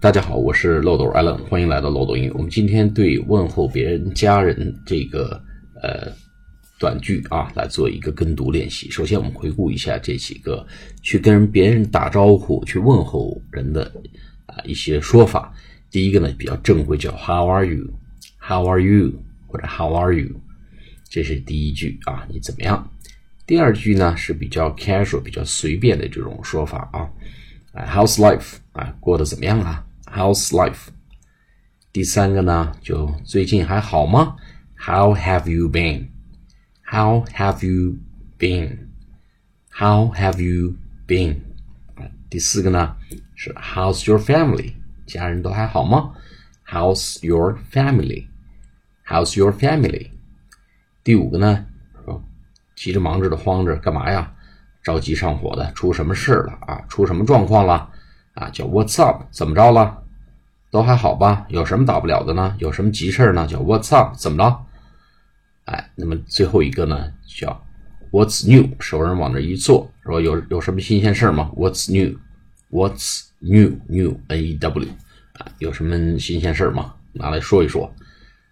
大家好，我是漏斗 Allen，欢迎来到漏斗英语。我们今天对问候别人家人这个呃短句啊来做一个跟读练习。首先，我们回顾一下这几个去跟别人打招呼、去问候人的啊一些说法。第一个呢比较正规，叫 How are you？How are you？或者 How are you？这是第一句啊，你怎么样？第二句呢是比较 casual、比较随便的这种说法啊。How's life？啊，过得怎么样啊？How's life？第三个呢，就最近还好吗？How have you been？How have you been？How have you been？第四个呢是 How's your family？家人都还好吗？How's your family？How's your family？第五个呢，说急着忙着的慌着干嘛呀？着急上火的，出什么事了啊？出什么状况了啊？叫 What's up？怎么着了？都还好吧？有什么大不了的呢？有什么急事呢？叫 What's up？怎么着？哎，那么最后一个呢，叫 What's new？熟人往那一坐，说有有什么新鲜事吗？What's new？What's new？New N E W 啊？有什么新鲜事吗？拿来说一说。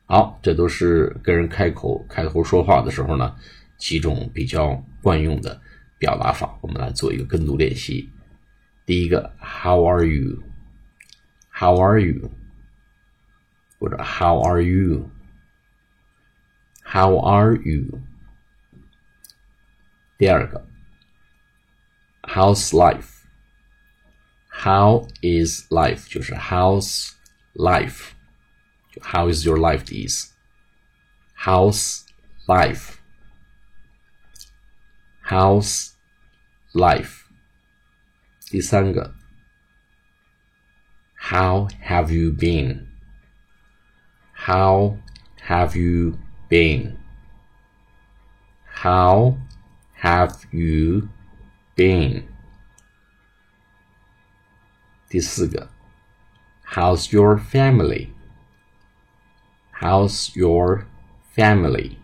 好，这都是跟人开口开头说话的时候呢，几种比较惯用的。表达法，我们来做一个跟读练习。第一个，How are you？you？How are you？或者 How are you？How are you？第二个，How's life？How is life？就是 How's life？就 How is your life 的意思。How's life？How's life？第三个 ，How have you been? How have you been? How have you been? 第四个，How's your family? How's your family?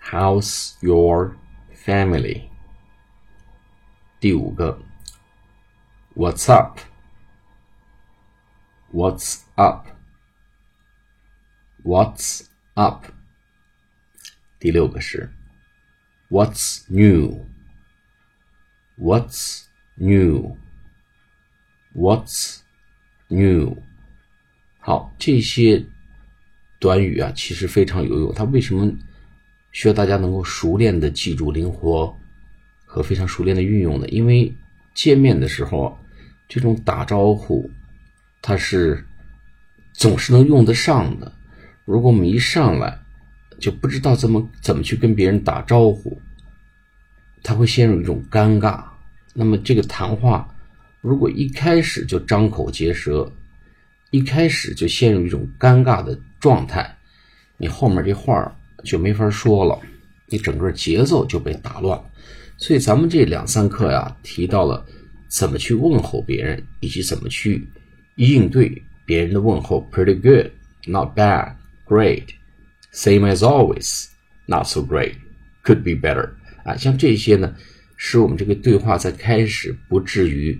How's your family? 第五个，What's up? What's up? What's up? 第六个是 What's new? What's new? What's new? 好，这些短语啊，其实非常有用。它为什么？需要大家能够熟练的记住、灵活和非常熟练的运用呢，因为见面的时候，这种打招呼，它是总是能用得上的。如果我们一上来就不知道怎么怎么去跟别人打招呼，他会陷入一种尴尬。那么这个谈话，如果一开始就张口结舌，一开始就陷入一种尴尬的状态，你后面这话就没法说了，你整个节奏就被打乱了。所以咱们这两三课呀，提到了怎么去问候别人，以及怎么去应对别人的问候。Pretty good, not bad, great, same as always, not so great, could be better。啊，像这些呢，使我们这个对话在开始不至于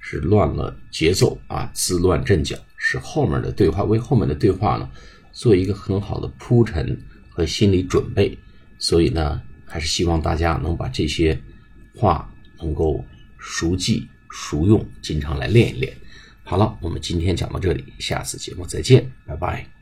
是乱了节奏啊，自乱阵脚，使后面的对话为后面的对话呢做一个很好的铺陈。和心理准备，所以呢，还是希望大家能把这些话能够熟记熟用，经常来练一练。好了，我们今天讲到这里，下次节目再见，拜拜。